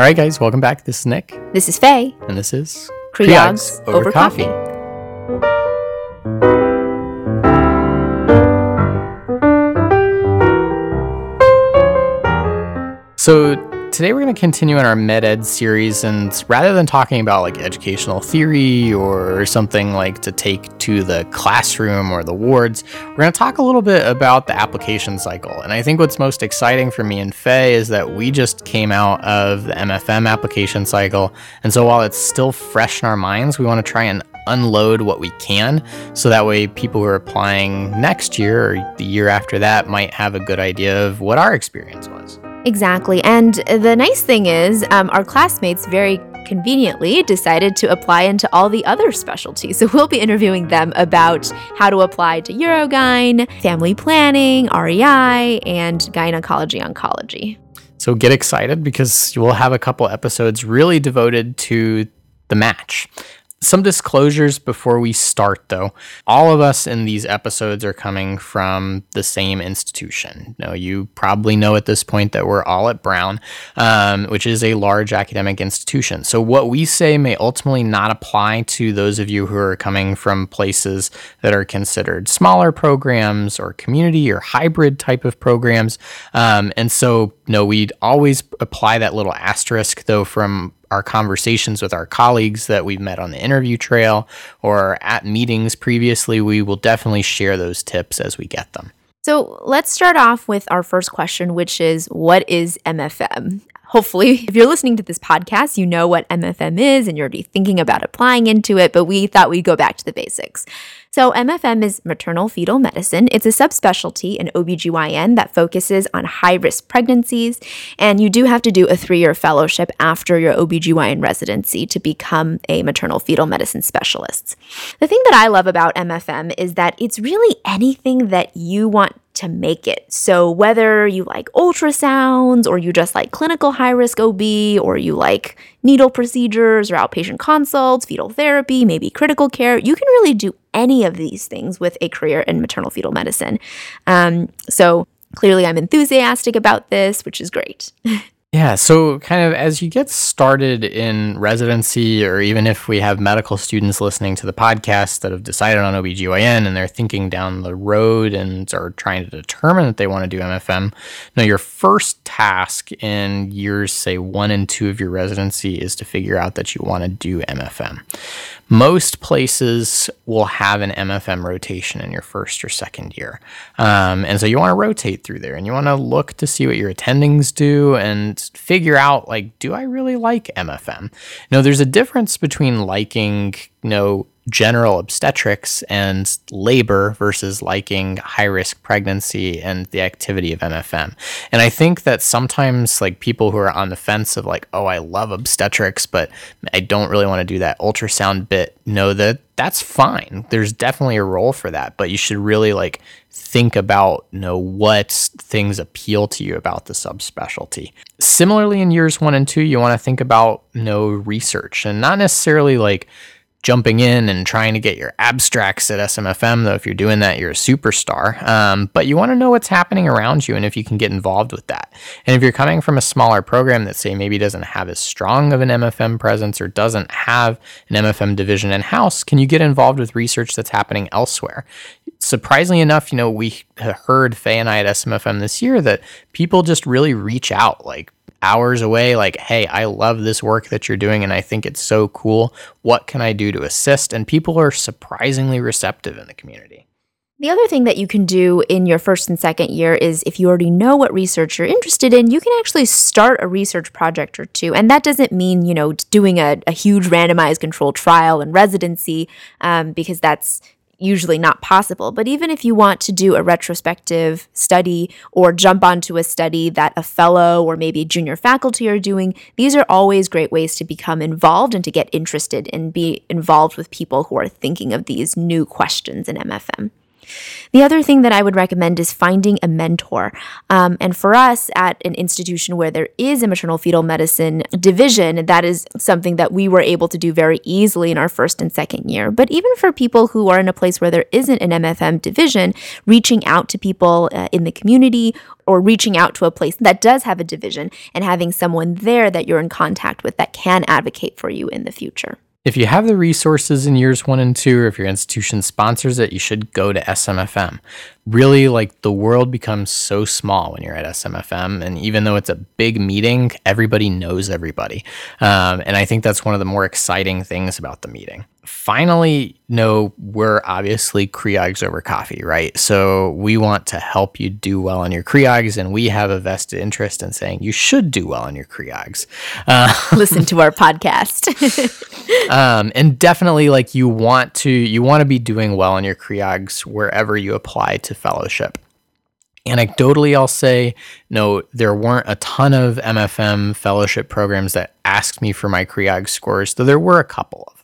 All right, guys, welcome back. This is Nick, This is Faye. and this is Creogs over coffee. So today we're going to continue in our med ed series, and rather than talking about like educational theory or something like to take to the classroom or the wards, we're going to talk a little bit about the application cycle. And I think what's most exciting for me and Faye is that we just came out of the MFM application cycle, and so while it's still fresh in our minds, we want to try and unload what we can so that way people who are applying next year or the year after that might have a good idea of what our experience was. Exactly. And the nice thing is, um, our classmates very conveniently decided to apply into all the other specialties. So we'll be interviewing them about how to apply to urogyn, family planning, REI, and gynecology oncology. So get excited because we'll have a couple episodes really devoted to the match. Some disclosures before we start, though. All of us in these episodes are coming from the same institution. Now, you probably know at this point that we're all at Brown, um, which is a large academic institution. So, what we say may ultimately not apply to those of you who are coming from places that are considered smaller programs or community or hybrid type of programs. Um, and so, no, we'd always apply that little asterisk, though, from our conversations with our colleagues that we've met on the interview trail or at meetings previously, we will definitely share those tips as we get them. So let's start off with our first question, which is what is MFM? Hopefully, if you're listening to this podcast, you know what MFM is and you're already thinking about applying into it, but we thought we'd go back to the basics. So, MFM is maternal fetal medicine. It's a subspecialty in OBGYN that focuses on high risk pregnancies. And you do have to do a three year fellowship after your OBGYN residency to become a maternal fetal medicine specialist. The thing that I love about MFM is that it's really anything that you want to make it. So, whether you like ultrasounds or you just like clinical high risk OB or you like needle procedures or outpatient consults, fetal therapy, maybe critical care, you can really do any of these things with a career in maternal fetal medicine. Um, so, clearly, I'm enthusiastic about this, which is great. Yeah, so kind of as you get started in residency, or even if we have medical students listening to the podcast that have decided on OBGYN and they're thinking down the road and are trying to determine that they want to do MFM, now your first task in years, say, one and two of your residency is to figure out that you want to do MFM. Most places will have an MFM rotation in your first or second year. Um, and so you want to rotate through there and you want to look to see what your attendings do and figure out, like, do I really like MFM? No, there's a difference between liking, you know, general obstetrics and labor versus liking high risk pregnancy and the activity of MFM. And I think that sometimes like people who are on the fence of like, oh, I love obstetrics, but I don't really want to do that ultrasound bit know that that's fine. There's definitely a role for that, but you should really like think about you know what things appeal to you about the subspecialty. Similarly in years 1 and 2, you want to think about you know research and not necessarily like jumping in and trying to get your abstracts at SMFM, though, if you're doing that, you're a superstar. Um, but you want to know what's happening around you and if you can get involved with that. And if you're coming from a smaller program that, say, maybe doesn't have as strong of an MFM presence or doesn't have an MFM division in house, can you get involved with research that's happening elsewhere? Surprisingly enough, you know, we heard Faye and I at SMFM this year that people just really reach out. Like, hours away like hey i love this work that you're doing and i think it's so cool. What can i do to assist? And people are surprisingly receptive in the community. The other thing that you can do in your first and second year is if you already know what research you're interested in, you can actually start a research project or two. And that doesn't mean, you know, doing a, a huge randomized controlled trial and residency, um, because that's usually not possible. But even if you want to do a retrospective study or jump onto a study that a fellow or maybe junior faculty are doing, these are always great ways to become involved and to get interested and be involved with people who are thinking of these new questions in MFM. The other thing that I would recommend is finding a mentor. Um, and for us at an institution where there is a maternal fetal medicine division, that is something that we were able to do very easily in our first and second year. But even for people who are in a place where there isn't an MFM division, reaching out to people uh, in the community or reaching out to a place that does have a division and having someone there that you're in contact with that can advocate for you in the future. If you have the resources in years one and two, or if your institution sponsors it, you should go to SMFM. Really, like the world becomes so small when you're at SMFM. And even though it's a big meeting, everybody knows everybody. Um, and I think that's one of the more exciting things about the meeting finally know we're obviously creogs over coffee, right? So we want to help you do well on your creogs, and we have a vested interest in saying you should do well on your creogs. Uh, Listen to our podcast. um, and definitely, like you want to, you want to be doing well on your creogs wherever you apply to fellowship. Anecdotally, I'll say, no, there weren't a ton of MFM fellowship programs that asked me for my CREOG scores, though there were a couple of.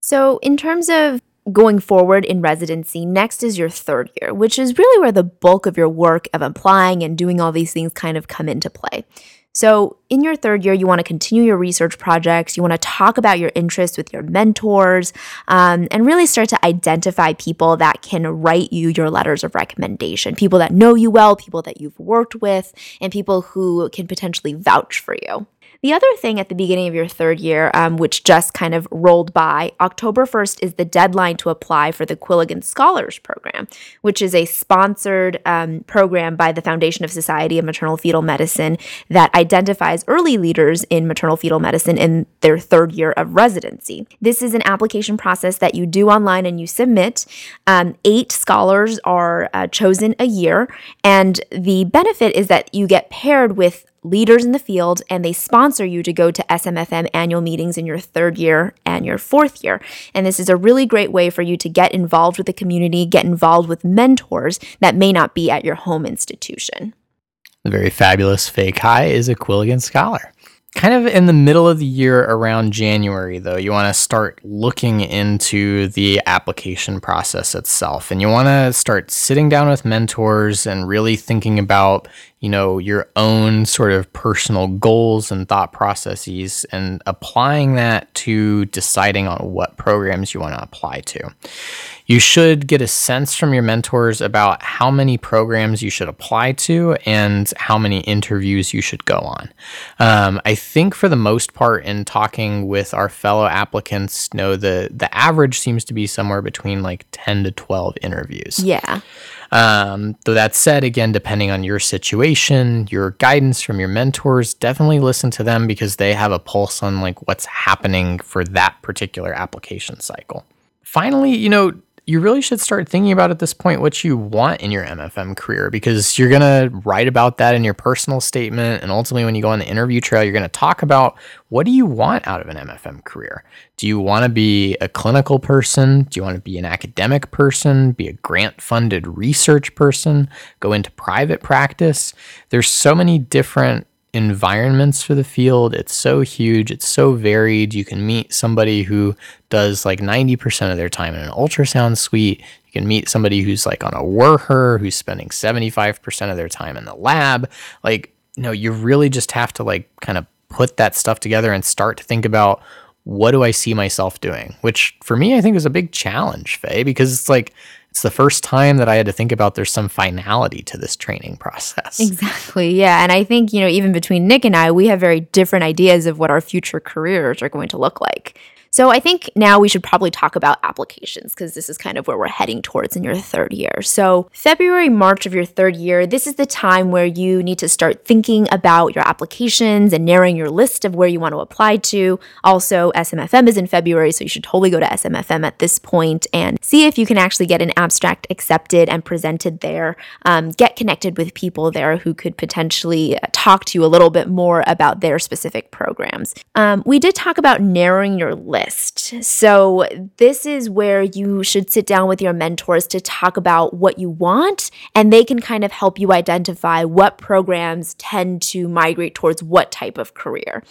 So, in terms of going forward in residency, next is your third year, which is really where the bulk of your work of applying and doing all these things kind of come into play. So, in your third year, you want to continue your research projects. You want to talk about your interests with your mentors um, and really start to identify people that can write you your letters of recommendation, people that know you well, people that you've worked with, and people who can potentially vouch for you. The other thing at the beginning of your third year, um, which just kind of rolled by, October 1st is the deadline to apply for the Quilligan Scholars Program, which is a sponsored um, program by the Foundation of Society of Maternal Fetal Medicine that identifies early leaders in maternal fetal medicine in their third year of residency. This is an application process that you do online and you submit. Um, eight scholars are uh, chosen a year, and the benefit is that you get paired with leaders in the field and they sponsor you to go to SMFM annual meetings in your third year and your fourth year. And this is a really great way for you to get involved with the community, get involved with mentors that may not be at your home institution. The very fabulous Faye Kai is a Quilligan Scholar kind of in the middle of the year around January, though, you want to start looking into the application process itself. And you want to start sitting down with mentors and really thinking about, you know, your own sort of personal goals and thought processes and applying that to deciding on what programs you want to apply to. You should get a sense from your mentors about how many programs you should apply to and how many interviews you should go on. Um, I think for the most part, in talking with our fellow applicants, know the the average seems to be somewhere between like ten to twelve interviews. Yeah. Um, though that said, again, depending on your situation, your guidance from your mentors, definitely listen to them because they have a pulse on like what's happening for that particular application cycle. Finally, you know, you really should start thinking about at this point what you want in your MFM career because you're going to write about that in your personal statement. And ultimately, when you go on the interview trail, you're going to talk about what do you want out of an MFM career? Do you want to be a clinical person? Do you want to be an academic person? Be a grant funded research person? Go into private practice? There's so many different environments for the field. It's so huge, it's so varied. You can meet somebody who does like 90% of their time in an ultrasound suite. You can meet somebody who's like on a WRHR, who's spending 75% of their time in the lab. Like, you know, you really just have to like kind of put that stuff together and start to think about what do I see myself doing? Which for me, I think is a big challenge, Faye, because it's like it's the first time that I had to think about there's some finality to this training process. Exactly. Yeah. And I think, you know, even between Nick and I, we have very different ideas of what our future careers are going to look like. So I think now we should probably talk about applications because this is kind of where we're heading towards in your third year. So, February, March of your third year, this is the time where you need to start thinking about your applications and narrowing your list of where you want to apply to. Also, SMFM is in February, so you should totally go to SMFM at this point and see if you can actually get an abstract accepted and presented there. Um, get connected with people there who could potentially talk to you a little bit more about their specific programs. Um, we did talk about narrowing your list list. So, this is where you should sit down with your mentors to talk about what you want, and they can kind of help you identify what programs tend to migrate towards what type of career.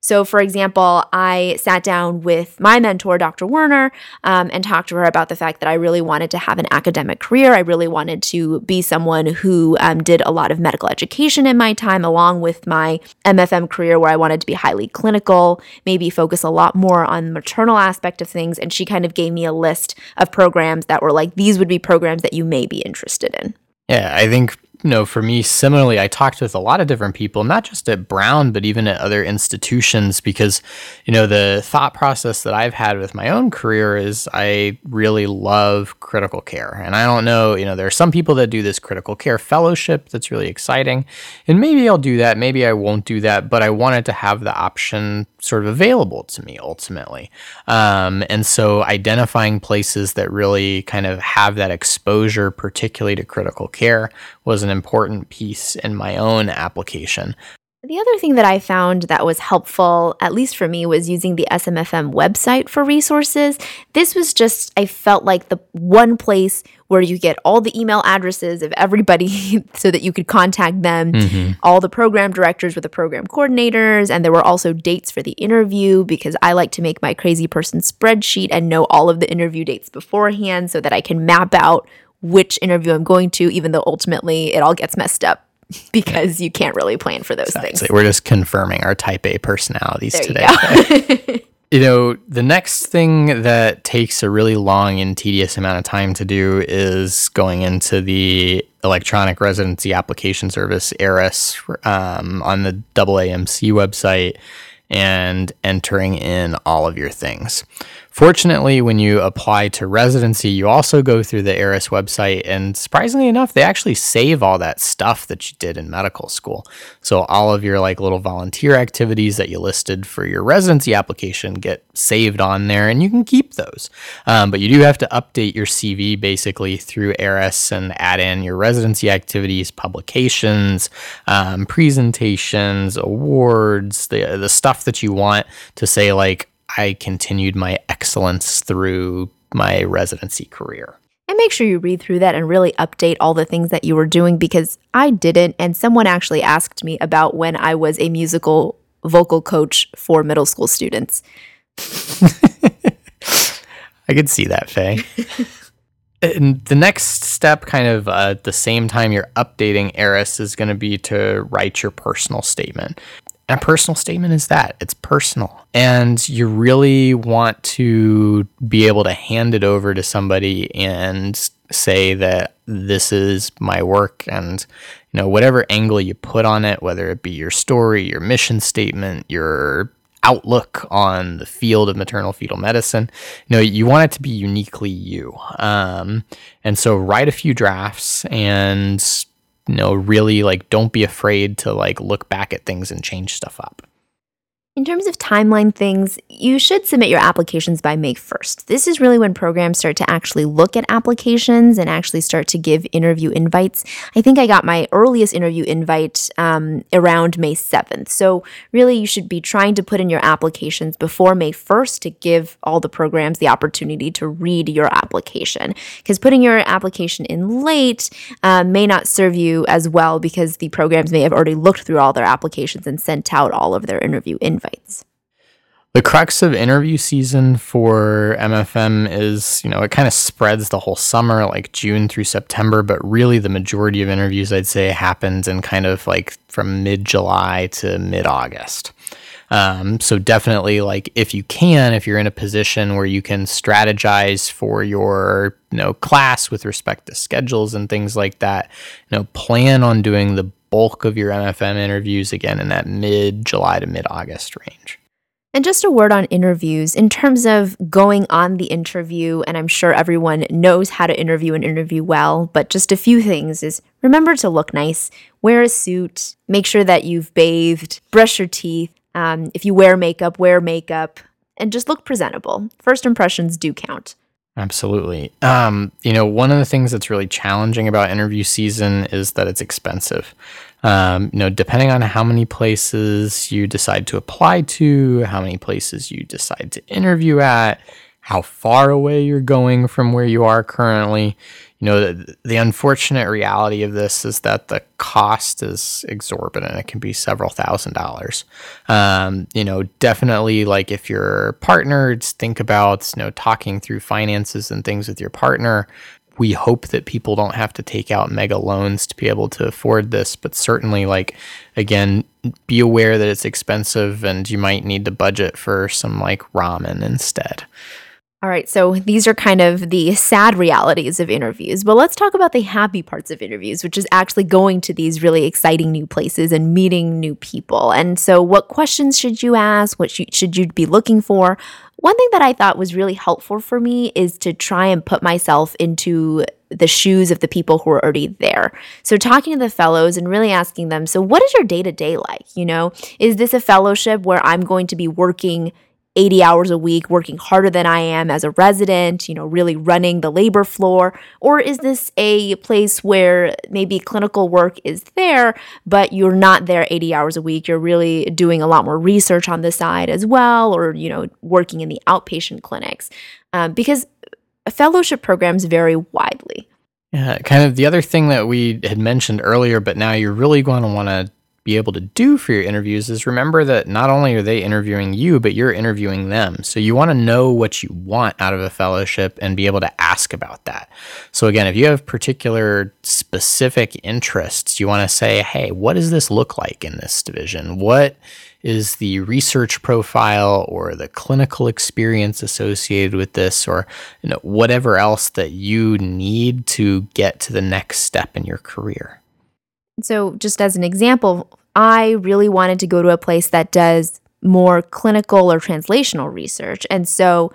So, for example, I sat down with my mentor, Dr. Werner, um, and talked to her about the fact that I really wanted to have an academic career. I really wanted to be someone who um, did a lot of medical education in my time, along with my MFM career, where I wanted to be highly clinical, maybe focus a lot more on the maternal aspect of things. And she kind of gave me a list of programs that were like, these would be programs that you may be interested in. Yeah, I think you know, for me, similarly, I talked with a lot of different people, not just at Brown, but even at other institutions, because, you know, the thought process that I've had with my own career is I really love critical care. And I don't know, you know, there are some people that do this critical care fellowship that's really exciting. And maybe I'll do that, maybe I won't do that, but I wanted to have the option sort of available to me ultimately. Um, and so identifying places that really kind of have that exposure, particularly to critical care, was an important piece in my own application. The other thing that I found that was helpful, at least for me, was using the SMFM website for resources. This was just, I felt like the one place where you get all the email addresses of everybody so that you could contact them, mm-hmm. all the program directors with the program coordinators, and there were also dates for the interview because I like to make my crazy person spreadsheet and know all of the interview dates beforehand so that I can map out which interview I'm going to, even though ultimately it all gets messed up because you can't really plan for those exactly. things. We're just confirming our type A personalities there today. You, you know, the next thing that takes a really long and tedious amount of time to do is going into the electronic residency application service, ERAS, um, on the AAMC website and entering in all of your things. Fortunately, when you apply to residency, you also go through the ERAS website, and surprisingly enough, they actually save all that stuff that you did in medical school. So all of your like little volunteer activities that you listed for your residency application get saved on there, and you can keep those. Um, but you do have to update your CV basically through ERAS and add in your residency activities, publications, um, presentations, awards, the the stuff that you want to say like I continued my excellence through my residency career. And make sure you read through that and really update all the things that you were doing because I didn't. And someone actually asked me about when I was a musical vocal coach for middle school students. I could see that, Faye. and the next step, kind of uh, at the same time you're updating ERAS, is going to be to write your personal statement. A personal statement is that it's personal. And you really want to be able to hand it over to somebody and say that this is my work and you know whatever angle you put on it whether it be your story your mission statement your outlook on the field of maternal fetal medicine you know you want it to be uniquely you um, and so write a few drafts and you know, really like don't be afraid to like look back at things and change stuff up. In terms of timeline things, you should submit your applications by May 1st. This is really when programs start to actually look at applications and actually start to give interview invites. I think I got my earliest interview invite um, around May 7th. So, really, you should be trying to put in your applications before May 1st to give all the programs the opportunity to read your application. Because putting your application in late uh, may not serve you as well because the programs may have already looked through all their applications and sent out all of their interview invites invites. The crux of interview season for MFM is, you know, it kind of spreads the whole summer, like June through September, but really the majority of interviews, I'd say, happens in kind of like from mid July to mid August. Um, so definitely, like if you can, if you're in a position where you can strategize for your you know class with respect to schedules and things like that, you know, plan on doing the bulk of your MFM interviews again in that mid July to mid August range. And just a word on interviews in terms of going on the interview, and I'm sure everyone knows how to interview and interview well, but just a few things is remember to look nice, wear a suit, make sure that you've bathed, brush your teeth. Um, if you wear makeup, wear makeup, and just look presentable. First impressions do count. Absolutely. Um, you know, one of the things that's really challenging about interview season is that it's expensive. Um, you know, depending on how many places you decide to apply to, how many places you decide to interview at, how far away you're going from where you are currently, you know, the, the unfortunate reality of this is that the cost is exorbitant. It can be several thousand dollars. Um, you know, definitely like if you're partnered, think about, you know, talking through finances and things with your partner. We hope that people don't have to take out mega loans to be able to afford this, but certainly, like, again, be aware that it's expensive and you might need to budget for some like ramen instead. All right, so these are kind of the sad realities of interviews, but let's talk about the happy parts of interviews, which is actually going to these really exciting new places and meeting new people. And so, what questions should you ask? What should you be looking for? One thing that I thought was really helpful for me is to try and put myself into the shoes of the people who are already there. So, talking to the fellows and really asking them, so what is your day to day like? You know, is this a fellowship where I'm going to be working 80 hours a week, working harder than I am as a resident, you know, really running the labor floor? Or is this a place where maybe clinical work is there, but you're not there 80 hours a week? You're really doing a lot more research on the side as well, or, you know, working in the outpatient clinics? Um, because fellowship programs vary widely. Yeah, kind of the other thing that we had mentioned earlier, but now you're really going to want to be able to do for your interviews is remember that not only are they interviewing you, but you're interviewing them. So you want to know what you want out of a fellowship and be able to ask about that. So again, if you have particular specific interests, you want to say, hey, what does this look like in this division? What is the research profile or the clinical experience associated with this or you know, whatever else that you need to get to the next step in your career. So, just as an example, I really wanted to go to a place that does more clinical or translational research. And so,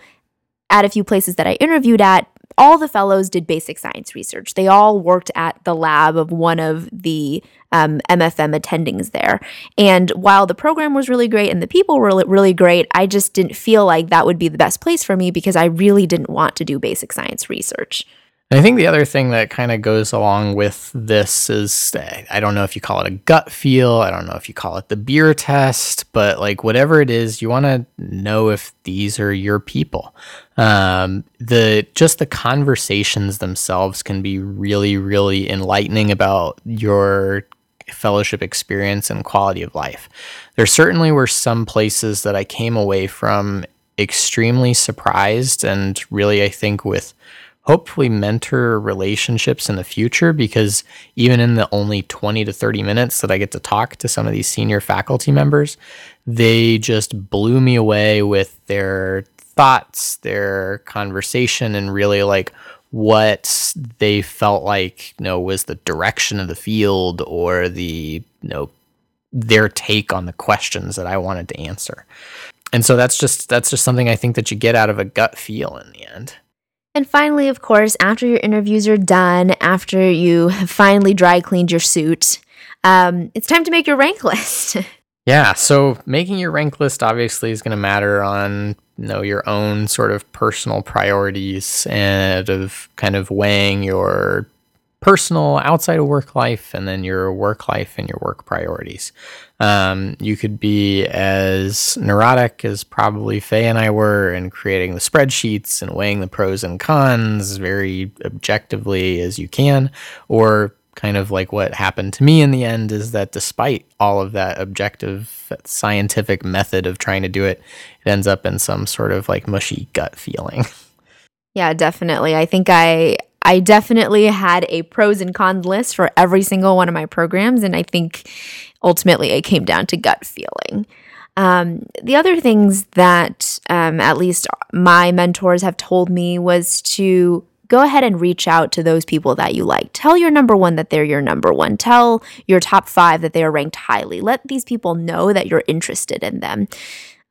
at a few places that I interviewed at, all the fellows did basic science research. They all worked at the lab of one of the um, MFM attendings there. And while the program was really great and the people were really great, I just didn't feel like that would be the best place for me because I really didn't want to do basic science research. I think the other thing that kind of goes along with this is I don't know if you call it a gut feel, I don't know if you call it the beer test, but like whatever it is, you want to know if these are your people. Um, the just the conversations themselves can be really, really enlightening about your fellowship experience and quality of life. There certainly were some places that I came away from extremely surprised and really, I think, with hopefully mentor relationships in the future because even in the only 20 to 30 minutes that I get to talk to some of these senior faculty members, they just blew me away with their thoughts, their conversation, and really like what they felt like, you know, was the direction of the field or the, you know, their take on the questions that I wanted to answer. And so that's just that's just something I think that you get out of a gut feel in the end. And finally, of course, after your interviews are done, after you have finally dry cleaned your suit, um, it's time to make your rank list. yeah, so making your rank list obviously is going to matter on you know your own sort of personal priorities and of kind of weighing your personal outside of work life and then your work life and your work priorities. Um, you could be as neurotic as probably Faye and I were in creating the spreadsheets and weighing the pros and cons very objectively as you can, or kind of like what happened to me in the end is that despite all of that objective scientific method of trying to do it, it ends up in some sort of like mushy gut feeling. Yeah, definitely. I think I I definitely had a pros and cons list for every single one of my programs. And I think ultimately it came down to gut feeling. Um, the other things that um, at least my mentors have told me was to go ahead and reach out to those people that you like. Tell your number one that they're your number one. Tell your top five that they are ranked highly. Let these people know that you're interested in them.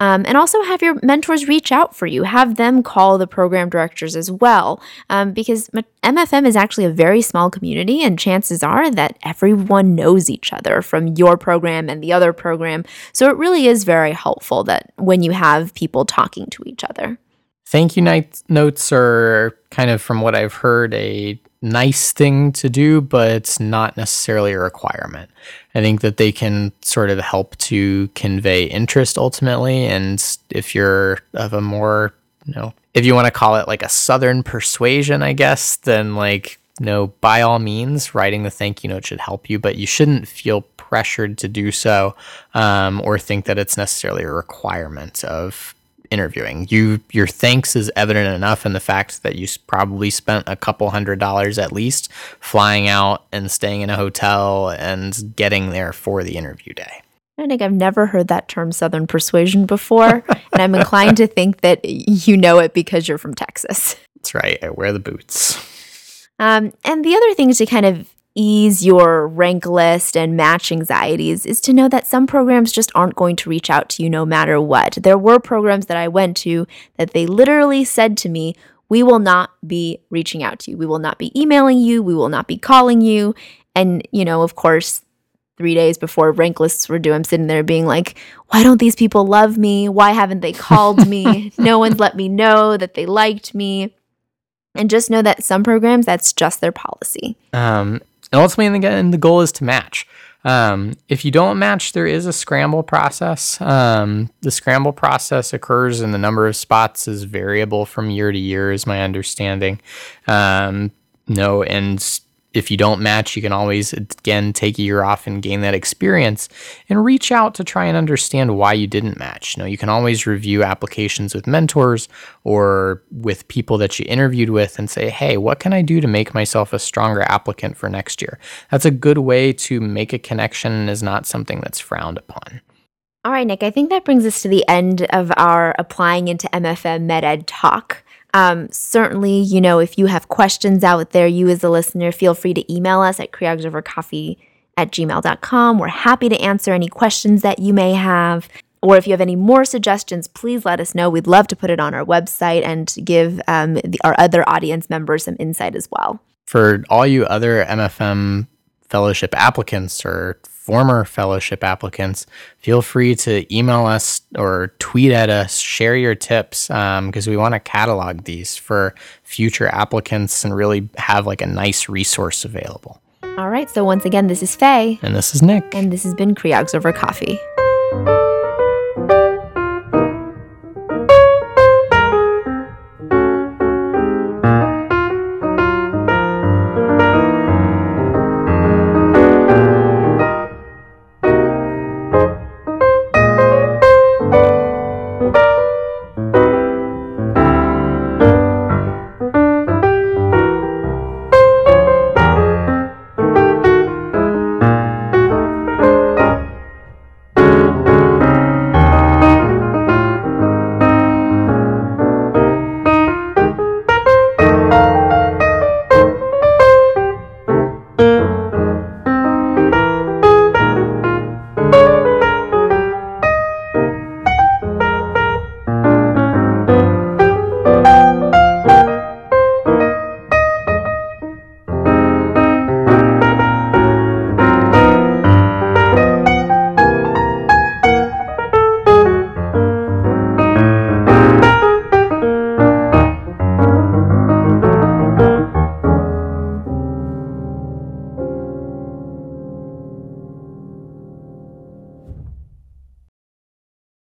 Um, and also have your mentors reach out for you. Have them call the program directors as well, um, because MFM is actually a very small community, and chances are that everyone knows each other from your program and the other program. So it really is very helpful that when you have people talking to each other. Thank you notes are kind of from what I've heard a nice thing to do, but it's not necessarily a requirement. I think that they can sort of help to convey interest ultimately. And if you're of a more, you know, if you want to call it like a Southern persuasion, I guess, then like, you know, by all means, writing the thank you note should help you, but you shouldn't feel pressured to do so um, or think that it's necessarily a requirement of interviewing. You your thanks is evident enough in the fact that you probably spent a couple hundred dollars at least flying out and staying in a hotel and getting there for the interview day. I think I've never heard that term Southern persuasion before, and I'm inclined to think that you know it because you're from Texas. That's right. I wear the boots. Um, and the other thing to kind of ease your rank list and match anxieties is to know that some programs just aren't going to reach out to you no matter what. There were programs that I went to that they literally said to me, We will not be reaching out to you. We will not be emailing you. We will not be calling you. And, you know, of course, three days before rank lists were due, I'm sitting there being like, Why don't these people love me? Why haven't they called me? no one's let me know that they liked me. And just know that some programs, that's just their policy. Um, and ultimately, again, the goal is to match. Um, if you don't match, there is a scramble process. Um, the scramble process occurs, and the number of spots is variable from year to year, is my understanding. Um, no, and if you don't match, you can always again take a year off and gain that experience and reach out to try and understand why you didn't match. You know, you can always review applications with mentors or with people that you interviewed with and say, "Hey, what can I do to make myself a stronger applicant for next year?" That's a good way to make a connection and is not something that's frowned upon. All right, Nick, I think that brings us to the end of our applying into MFM MedEd talk. Um, certainly, you know, if you have questions out there, you as a listener, feel free to email us at creogsovercoffee at gmail.com. We're happy to answer any questions that you may have. Or if you have any more suggestions, please let us know. We'd love to put it on our website and give um, the, our other audience members some insight as well. For all you other MFM fellowship applicants or former fellowship applicants, feel free to email us or tweet at us, share your tips, because um, we want to catalog these for future applicants and really have like a nice resource available. All right. So once again, this is Faye. And this is Nick. And this has been Creogs Over Coffee.